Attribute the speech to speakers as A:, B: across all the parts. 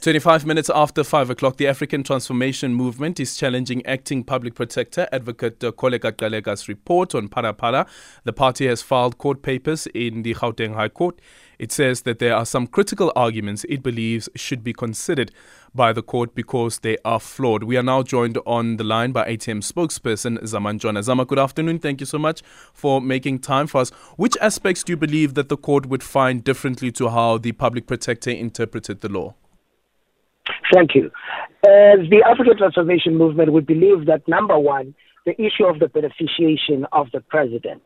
A: 25 minutes after 5 o'clock, the African Transformation Movement is challenging acting public protector Advocate Kholeka Gcaleka's report on Phala-Phala. The party has filed court papers in the Gauteng High Court. It says that there are some critical arguments it believes should be considered by the court because they are flawed. We are now joined on the line by ATM spokesperson Zama Ntshona. Zama, good afternoon. Thank you so much for making time for us. Which aspects do you believe that the court would find differently to how the public protector interpreted the law?
B: Thank you. As the African Transformation Movement, we believe that number one, the issue of the beneficiation of the president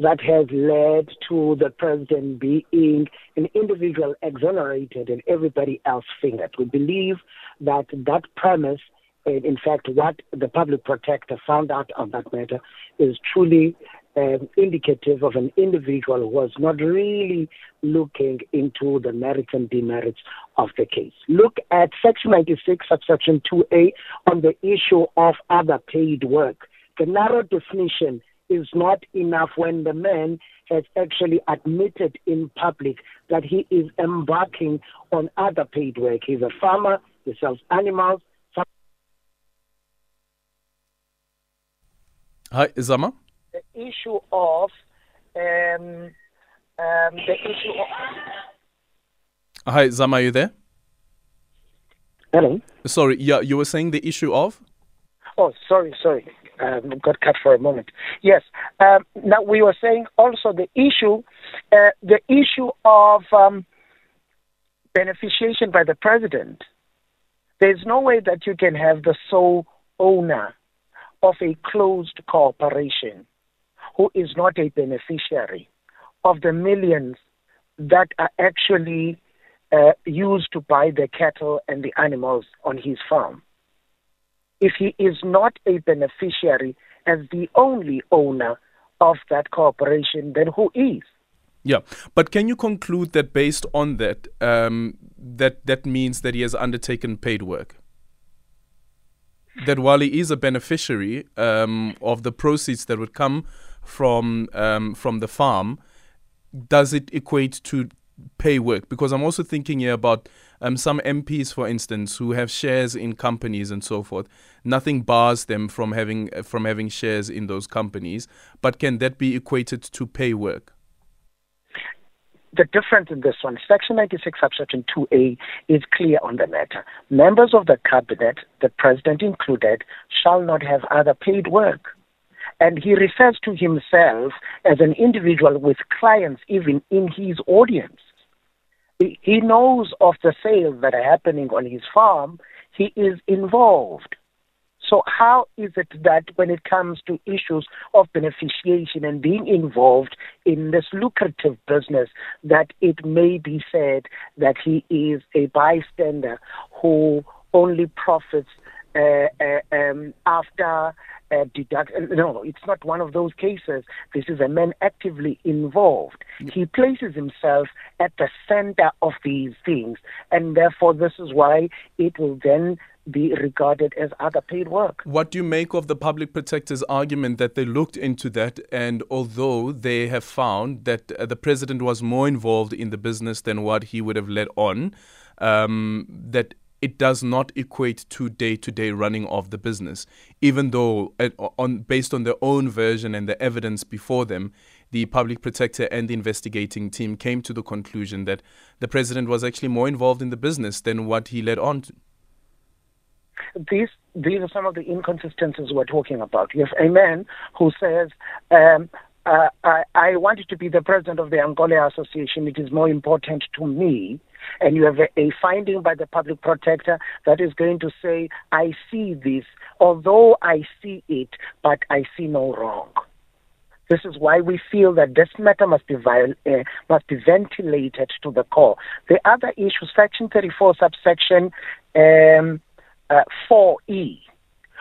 B: that has led to the president being an individual exonerated and everybody else fingered. We believe that that premise, in fact, what the public protector found out on that matter, is truly um, indicative of an individual who was not really looking into the merits and demerits of the case. Look at Section 96, subsection 2A, on the issue of other paid work. The narrow definition is not enough when the man has actually admitted in public that he is embarking on other paid work. He's a farmer, he sells animals.
A: Hi, Zama
B: issue of um, um, the issue of.
A: Hi, Zama, are you there?
B: Hello.
A: Sorry, yeah, you were saying the issue of.
B: Oh, sorry, sorry. Um, got cut for a moment. Yes. Um, now we were saying also the issue, uh, the issue of um, beneficiation by the president. There's no way that you can have the sole owner of a closed corporation who is not a beneficiary of the millions that are actually uh, used to buy the cattle and the animals on his farm. If he is not a beneficiary as the only owner of that corporation, then who is?
A: Yeah, but can you conclude that based on that, um, that that means that he has undertaken paid work? That while he is a beneficiary um, of the proceeds that would come from um, from the farm, does it equate to pay work? Because I'm also thinking here about um, some MPs, for instance, who have shares in companies and so forth. Nothing bars them from having from having shares in those companies, but can that be equated to pay work?
B: The difference in this one, Section 96, subsection 2A, is clear on the matter. Members of the cabinet, the president included, shall not have other paid work. And he refers to himself as an individual with clients even in his audience. He knows of the sales that are happening on his farm. He is involved. So, how is it that when it comes to issues of beneficiation and being involved in this lucrative business, that it may be said that he is a bystander who only profits uh, uh, um, after uh, deduct. No, it's not one of those cases. This is a man actively involved. He places himself at the center of these things, and therefore, this is why it will then be regarded as other paid work.
A: What do you make of the public protector's argument that they looked into that, and although they have found that uh, the president was more involved in the business than what he would have let on, um, that it does not equate to day-to-day running of the business, even though on based on their own version and the evidence before them, the public protector and the investigating team came to the conclusion that the president was actually more involved in the business than what he led on to.
B: These these are some of the inconsistencies we're talking about. Have a man who says, um, uh, I, I wanted to be the president of the Ankole Association. It is more important to me and you have a, a, finding by the public protector that is going to say, I see this, although I see it, but I see no wrong. This is why we feel that this matter must be viol- uh, must be ventilated to the core. The other issue, Section 34, subsection um, uh, 4E,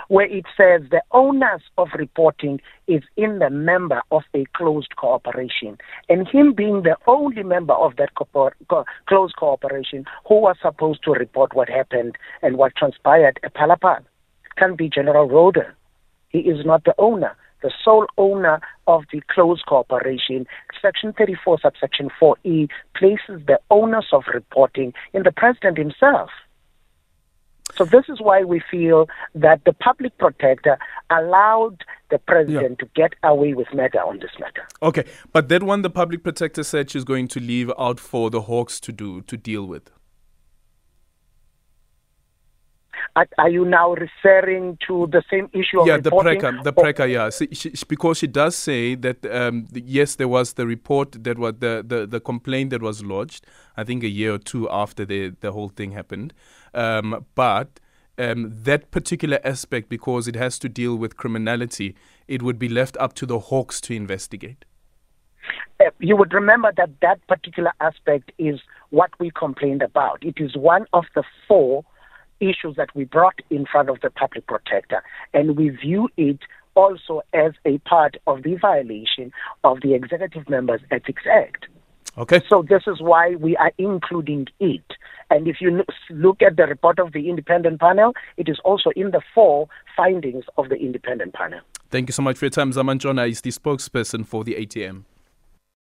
B: where it says the onus of reporting is in the member of a closed cooperation. And him being the only member of that co- closed cooperation who was supposed to report what happened and what transpired at Phala-Phala. can be General Rhoden. He is not the owner the sole owner of the closed corporation, Section 34, subsection 4E, places the onus of reporting in the president himself. So this is why we feel that the public protector allowed the president yeah. to get away with matter on this matter.
A: Okay, but that one the public protector said she's going to leave out for the Hawks to do to deal with.
B: Are, you now referring to the same issue
A: yeah, the PRECCA, the PRECCA, yeah. she, she, because she does say that um, the, yes, there was the report that was the, the, the complaint that was lodged. I think a year or two after the the whole thing happened, um, but. Um, that particular aspect, because it has to deal with criminality, it would be left up to the Hawks to investigate.
B: Uh, you would remember that that particular aspect is what we complained about. It is one of the four issues that we brought in front of the public protector, and we view it also as a part of the violation of the Executive Members Ethics Act.
A: Okay.
B: So this is why we are including it. And if you look at the report of the independent panel, it is also in the four findings of the independent panel.
A: Thank you so much for your time. Zama Ntshona is the spokesperson for the ATM.